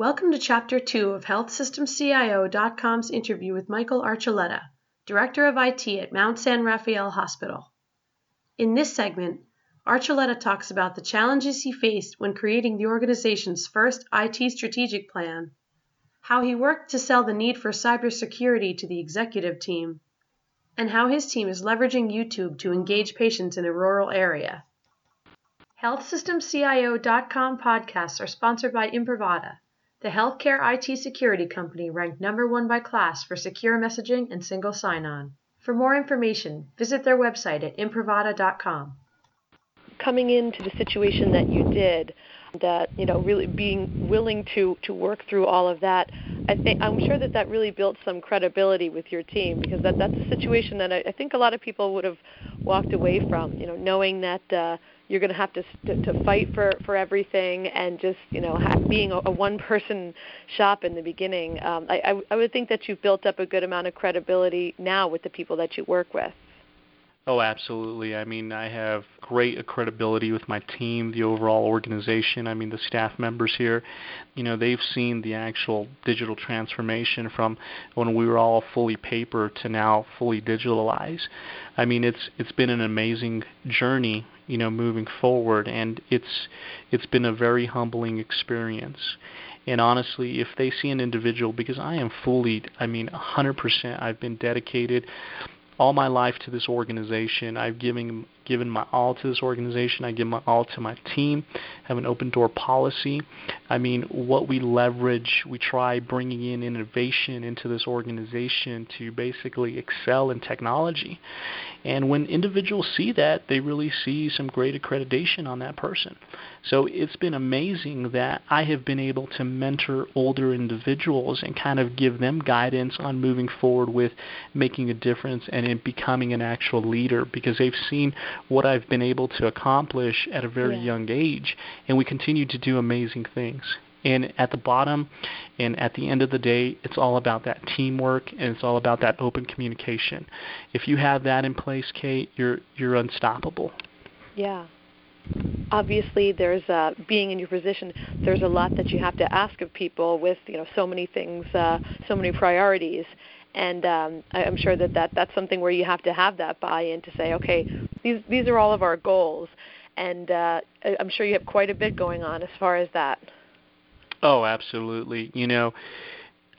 Welcome to Chapter 2 of HealthSystemCIO.com's interview with Michael Archuleta, Director of IT at Mount San Rafael Hospital. In this segment, Archuleta talks about the challenges he faced when creating the organization's first IT strategic plan, how he worked to sell the need for cybersecurity to the executive team, and how his team is leveraging YouTube to engage patients in a rural area. HealthSystemCIO.com podcasts are sponsored by Imprivata, the healthcare IT security company ranked number one by KLAS for secure messaging and single sign-on. For more information, visit their website at imprivata.com. Coming into the situation that you did, that you know, really being willing to to work through all of that, I think I'm sure that that really built some credibility with your team because that that's a situation that I, I think a lot of people would have walked away from. You know, knowing that. Uh, you're going to have to, to fight for for everything and just you know being a, a one person shop in the beginning um, I, I I would think that you've built up a good amount of credibility now with the people that you work with Oh, absolutely. I mean, I have great credibility with my team, the overall organization. I mean, the staff members here, you know, they've seen the actual digital transformation from when we were all fully paper to now fully digitalized. I mean, it's it's been an amazing journey, you know, moving forward, and it's it's been a very humbling experience. And honestly, if they see an individual, because I am fully, I mean, 100%, I've been dedicated all my life to this organization. I've given given my all to this organization. I give my all to my team. Have an open door policy. I mean, what we leverage, we try bringing in innovation into this organization to basically excel in technology. And when individuals see that, they really see some great accreditation on that person. So it's been amazing that I have been able to mentor older individuals and kind of give them guidance on moving forward with making a difference and in becoming an actual leader because they've seen what I've been able to accomplish at a very yeah. young age and we continue to do amazing things. And at the bottom and at the end of the day, it's all about that teamwork and it's all about that open communication. If you have that in place, Kate, you're you're unstoppable. Yeah. Obviously, there's uh, being in your position. There's a lot that you have to ask of people with you know so many things, uh, so many priorities, and um, I, I'm sure that, that that's something where you have to have that buy-in to say, okay, these these are all of our goals, and uh, I'm sure you have quite a bit going on as far as that. Oh, absolutely. You know,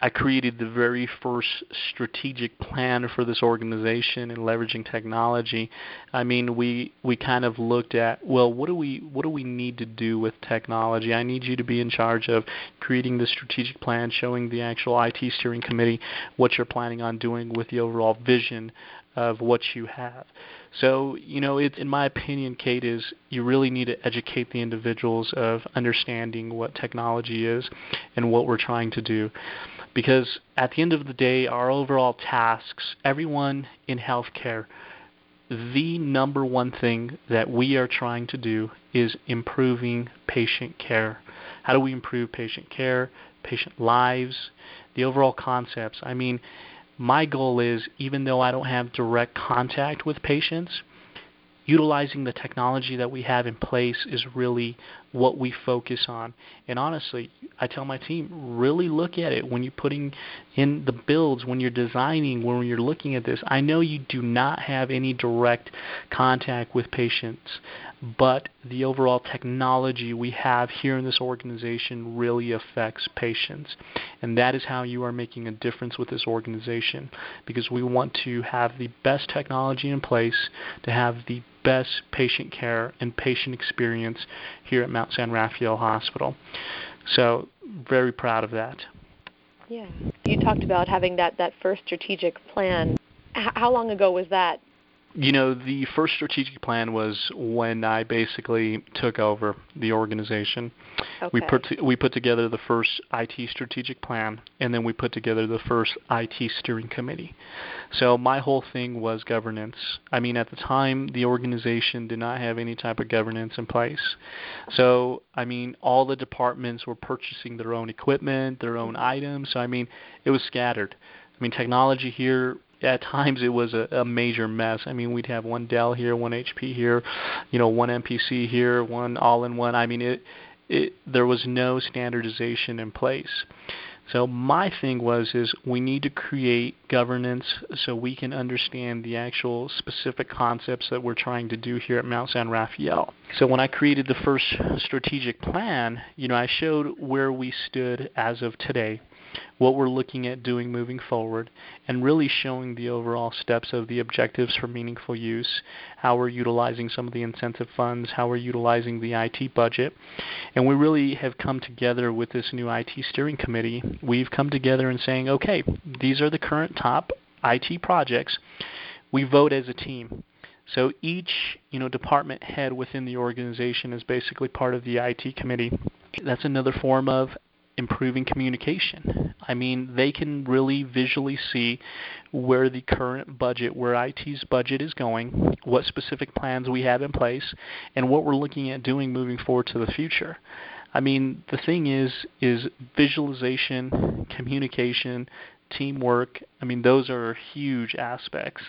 I created the very first strategic plan for this organization and leveraging technology. I mean, we we kind of looked at well, what do we what do we need to do with technology? I need you to be in charge of creating the strategic plan, showing the actual IT steering committee what you're planning on doing with the overall vision of what you have. So, you know, it, in my opinion, Kate, is you really need to educate the individuals of understanding what technology is and what we're trying to do. Because at the end of the day, our overall tasks, everyone in healthcare, the number one thing that we are trying to do is improving patient care. How do we improve patient care, patient lives, the overall concepts? I mean, my goal is even though I don't have direct contact with patients, utilizing the technology that we have in place is really what we focus on. And honestly, I tell my team, really look at it when you're putting in the builds, when you're designing, when you're looking at this. I know you do not have any direct contact with patients, but the overall technology we have here in this organization really affects patients. And that is how you are making a difference with this organization because we want to have the best technology in place to have the best patient care and patient experience here at Mount San Rafael Hospital. So, very proud of that. Yeah. You talked about having that, that first strategic plan. H- how long ago was that? You know, the first strategic plan was when I basically took over the organization. Okay. We put we put together the first IT strategic plan, and then we put together the first IT steering committee. So my whole thing was governance. I mean, at the time, the organization did not have any type of governance in place. So I mean, all the departments were purchasing their own equipment, their own items. So I mean, it was scattered. I mean, technology here at times it was a, a major mess. I mean, we'd have one Dell here, one HP here, you know, one MPC here, one all-in-one. I mean, it it, there was no standardization in place. So my thing was is we need to create governance so we can understand the actual specific concepts that we're trying to do here at Mount San Rafael. So when I created the first strategic plan, you know, I showed where we stood as of today what we're looking at doing moving forward, and really showing the overall steps of the objectives for meaningful use, how we're utilizing some of the incentive funds, how we're utilizing the IT budget. And we really have come together with this new IT steering committee. We've come together and saying, okay, these are the current top IT projects. We vote as a team. So each, you know, department head within the organization is basically part of the IT committee. That's another form of improving communication. I mean, they can really visually see where the current budget, where IT's budget is going, what specific plans we have in place, and what we're looking at doing moving forward to the future. I mean, the thing is is visualization, communication, teamwork. I mean, those are huge aspects.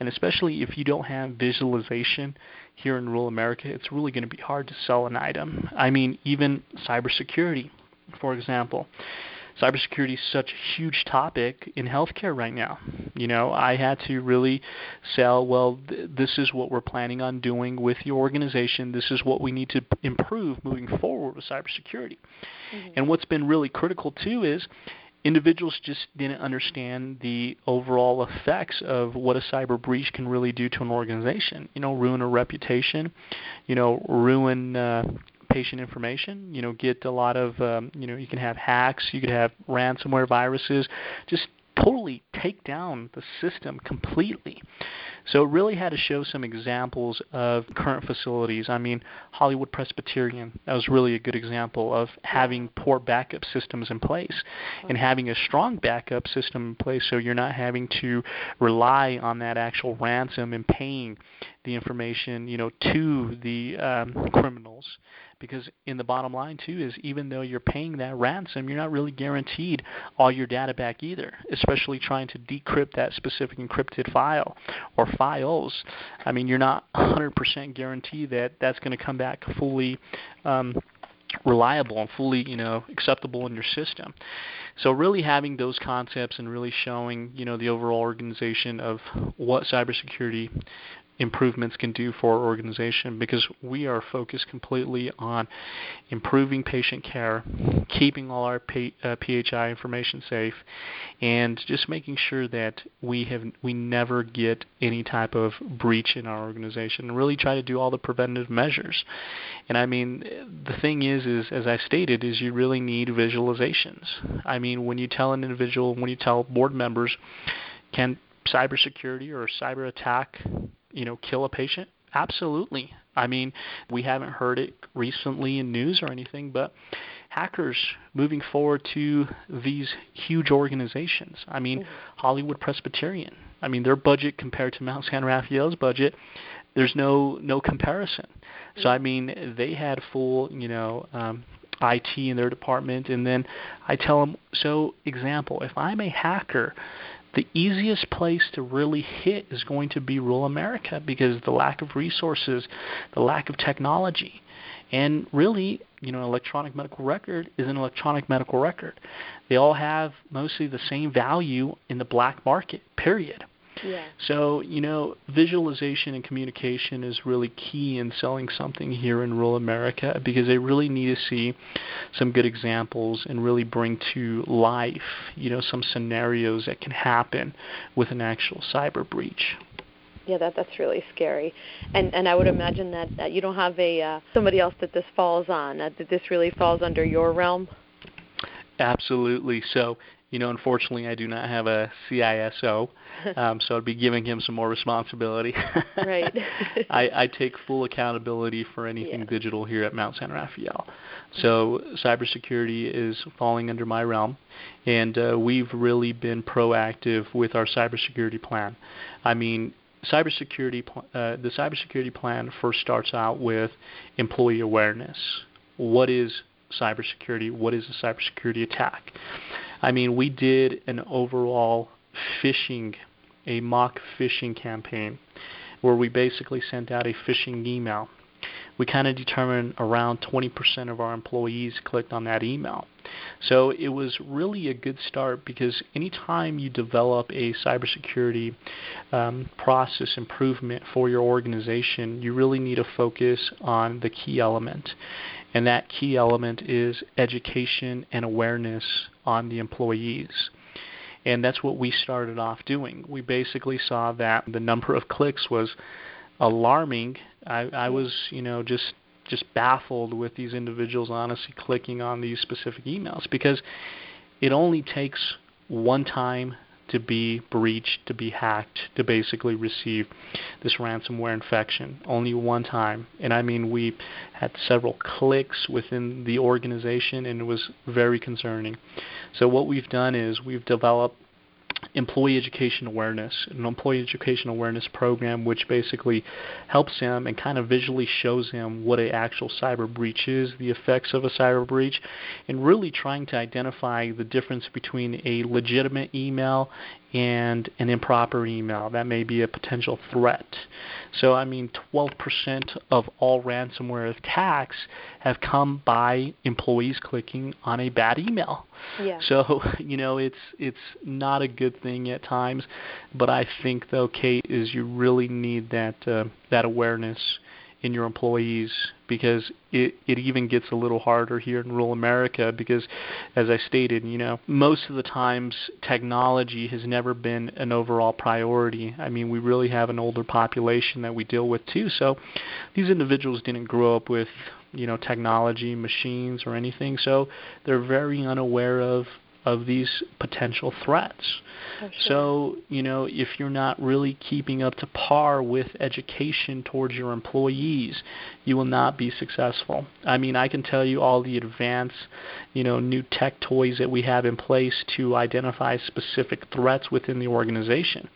And especially if you don't have visualization here in rural America, it's really going to be hard to sell an item. I mean, even cybersecurity for example. Cybersecurity is such a huge topic in healthcare right now. You know, I had to really sell, well, th- this is what we're planning on doing with your organization. This is what we need to improve moving forward with cybersecurity. Mm-hmm. And what's been really critical too is individuals just didn't understand the overall effects of what a cyber breach can really do to an organization. You know, ruin a reputation, you know, ruin uh, patient information. You know, get a lot of um, you know you can have hacks, you could have ransomware viruses, just totally take down the system completely. So it really had to show some examples of current facilities. I mean, Hollywood Presbyterian, that was really a good example of having poor backup systems in place and having a strong backup system in place so you're not having to rely on that actual ransom and paying the information, you know, to the um, criminals because in the bottom line too is even though you're paying that ransom, you're not really guaranteed all your data back either, especially trying to decrypt that specific encrypted file or files. I mean, you're not 100% guaranteed that that's going to come back fully um, reliable and fully, you know, acceptable in your system. So really having those concepts and really showing, you know, the overall organization of what cybersecurity improvements can do for our organization because we are focused completely on improving patient care, keeping all our P, uh, PHI information safe, and just making sure that we have we never get any type of breach in our organization and really try to do all the preventative measures. And I mean the thing is is as I stated is you really need visualizations. I mean when you tell an individual when you tell board members can cybersecurity or cyber attack you know, kill a patient? Absolutely. I mean, we haven't heard it recently in news or anything, but hackers moving forward to these huge organizations. I mean, mm-hmm. Hollywood Presbyterian. I mean, their budget compared to Mount San Rafael's budget, there's no no comparison. So I mean, they had full, you know, um, IT in their department, and then I tell them, so example, if I'm a hacker the easiest place to really hit is going to be rural America because the lack of resources, the lack of technology. And really, you know, an electronic medical record is an electronic medical record. They all have mostly the same value in the black market, period. Yeah. So, you know, visualization and communication is really key in selling something here in rural America because they really need to see some good examples and really bring to life, you know, some scenarios that can happen with an actual cyber breach. Yeah, that that's really scary, and and I would imagine that, that you don't have a uh, somebody else that this falls on. That this really falls under your realm. Absolutely. So you know, unfortunately, I do not have a CISO, um, so I'd be giving him some more responsibility. right. I, I take full accountability for anything yeah. digital here at Mount San Rafael. So cybersecurity is falling under my realm, and uh, we've really been proactive with our cybersecurity plan. I mean, cybersecurity uh, the cybersecurity plan first starts out with employee awareness. What is cybersecurity? What is a cybersecurity attack? I mean, we did an overall phishing, a mock phishing campaign where we basically sent out a phishing email we kind of determined around 20% of our employees clicked on that email. So it was really a good start because anytime you develop a cybersecurity um, process improvement for your organization, you really need to focus on the key element. And that key element is education and awareness on the employees. And that's what we started off doing. We basically saw that the number of clicks was alarming. I, I was, you know, just just baffled with these individuals honestly clicking on these specific emails because it only takes one time to be breached, to be hacked, to basically receive this ransomware infection. Only one time. And I mean, we had several clicks within the organization, and it was very concerning. So, what we've done is we've developed employee education awareness, an employee education awareness program which basically helps him and kind of visually shows him what an actual cyber breach is, the effects of a cyber breach, and really trying to identify the difference between a legitimate email and an improper email. That may be a potential threat. So, I mean, 12% of all ransomware attacks have come by employees clicking on a bad email. Yeah. So, you know, it's it's not a good thing at times, but I think though, Kate, is you really need that uh, that awareness in your employees because it it even gets a little harder here in rural America because as I stated, you know, most of the times technology has never been an overall priority. I mean, we really have an older population that we deal with too. So these individuals didn't grow up with, you know, technology, machines or anything. So they're very unaware of of these potential threats. Oh, sure. So, you know, if you're not really keeping up to par with education towards your employees, you will not be successful. I mean, I can tell you all the advanced, you know, new tech toys that we have in place to identify specific threats within the organization.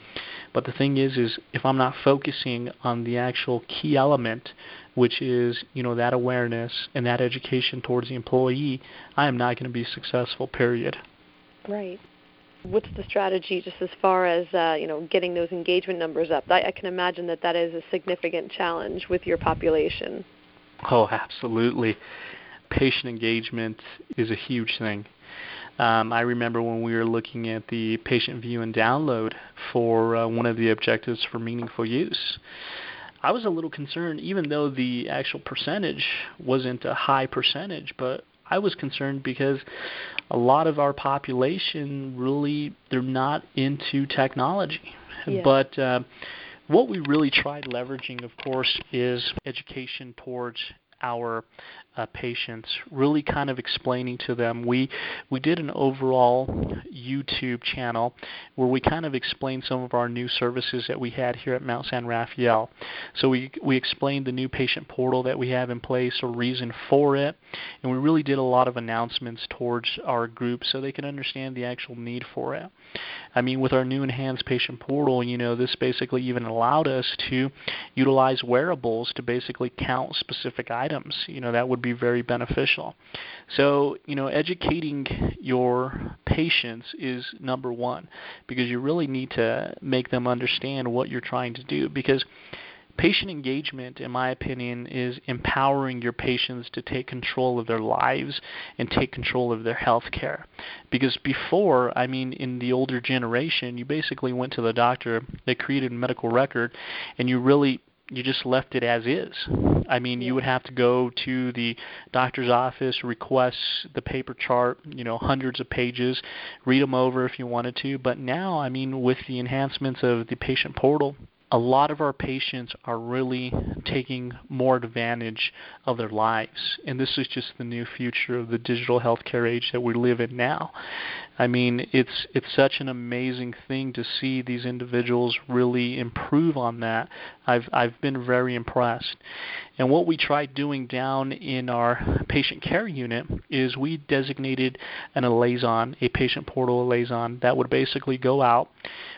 But the thing is is if I'm not focusing on the actual key element which is you know that awareness and that education towards the employee, I am not going to be successful. Period. Right. What's the strategy just as far as uh, you know getting those engagement numbers up? I, I can imagine that that is a significant challenge with your population. Oh, absolutely. Patient engagement is a huge thing. Um, I remember when we were looking at the patient view and download for uh, one of the objectives for meaningful use. I was a little concerned, even though the actual percentage wasn't a high percentage, but I was concerned because a lot of our population really they're not into technology. Yeah. But uh, what we really tried leveraging, of course, is education towards our uh, patients, really kind of explaining to them. We we did an overall YouTube channel where we kind of explained some of our new services that we had here at Mount San Rafael. So we we explained the new patient portal that we have in place, a reason for it, and we really did a lot of announcements towards our group so they can understand the actual need for it. I mean, with our new enhanced patient portal, you know, this basically even allowed us to utilize wearables to basically count specific items. You know, that would be very beneficial. So, you know, educating your patients is number one because you really need to make them understand what you're trying to do because Patient engagement, in my opinion, is empowering your patients to take control of their lives and take control of their health care. Because before, I mean, in the older generation, you basically went to the doctor, they created a medical record, and you really you just left it as is. I mean, you would have to go to the doctor's office, request the paper chart, you know, hundreds of pages, read them over if you wanted to. But now, I mean, with the enhancements of the patient portal, a lot of our patients are really taking more advantage of their lives. And this is just the new future of the digital healthcare age that we live in now. I mean, it's it's such an amazing thing to see these individuals really improve on that. I've I've been very impressed. And what we tried doing down in our patient care unit is we designated an liaison, a patient portal liaison that would basically go out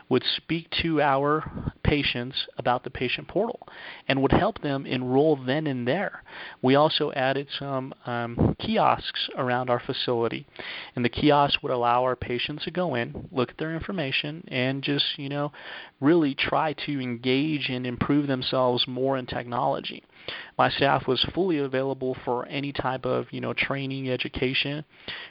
would speak to our patients about the patient portal and would help them enroll then and there. We also added some um, kiosks around our facility, and the kiosks would allow our patients to go in, look at their information, and just, you know, really try to engage and improve themselves more in technology. My staff was fully available for any type of you know training, education.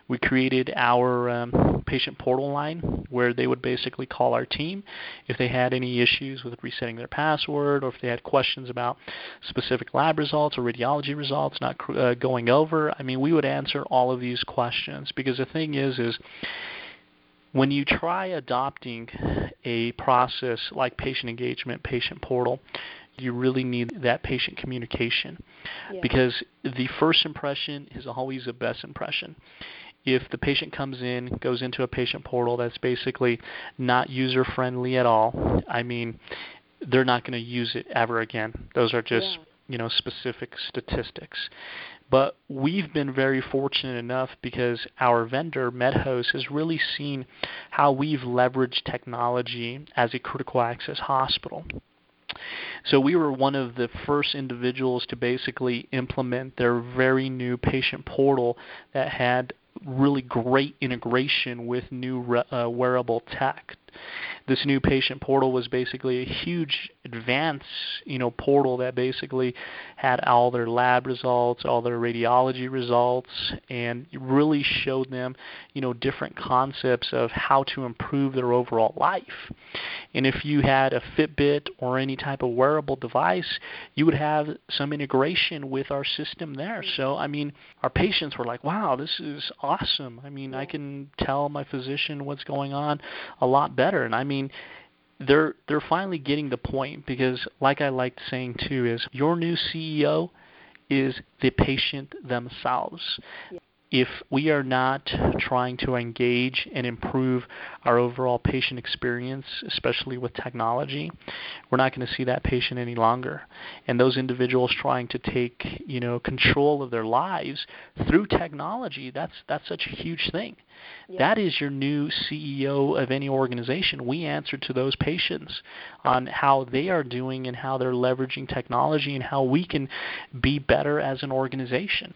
We created our um, patient portal line where they would basically call our team if they had any issues with resetting their password or if they had questions about specific lab results or radiology results not uh, going over. I mean, we would answer all of these questions because the thing is, is when you try adopting a process like patient engagement, patient portal, you really need that patient communication yeah. because the first impression is always the best impression. If the patient comes in, goes into a patient portal that's basically not user friendly at all, I mean, they're not going to use it ever again. Those are just, yeah. you know, specific statistics. But we've been very fortunate enough because our vendor, MedHost, has really seen how we've leveraged technology as a critical access hospital. So we were one of the first individuals to basically implement their very new patient portal that had really great integration with new uh, wearable tech this new patient portal was basically a huge advance, you know, portal that basically had all their lab results, all their radiology results, and really showed them, you know, different concepts of how to improve their overall life. And if you had a Fitbit or any type of wearable device, you would have some integration with our system there. So, I mean, our patients were like, "Wow, this is awesome. I mean, I can tell my physician what's going on a lot better." And I mean mean, they're they're finally getting the point because, like I liked saying too, is your new CEO is the patient themselves. Yeah if we are not trying to engage and improve our overall patient experience, especially with technology, we're not going to see that patient any longer. And those individuals trying to take, you know, control of their lives through technology, that's that's such a huge thing. Yeah. That is your new CEO of any organization. We answer to those patients on how they are doing and how they're leveraging technology and how we can be better as an organization.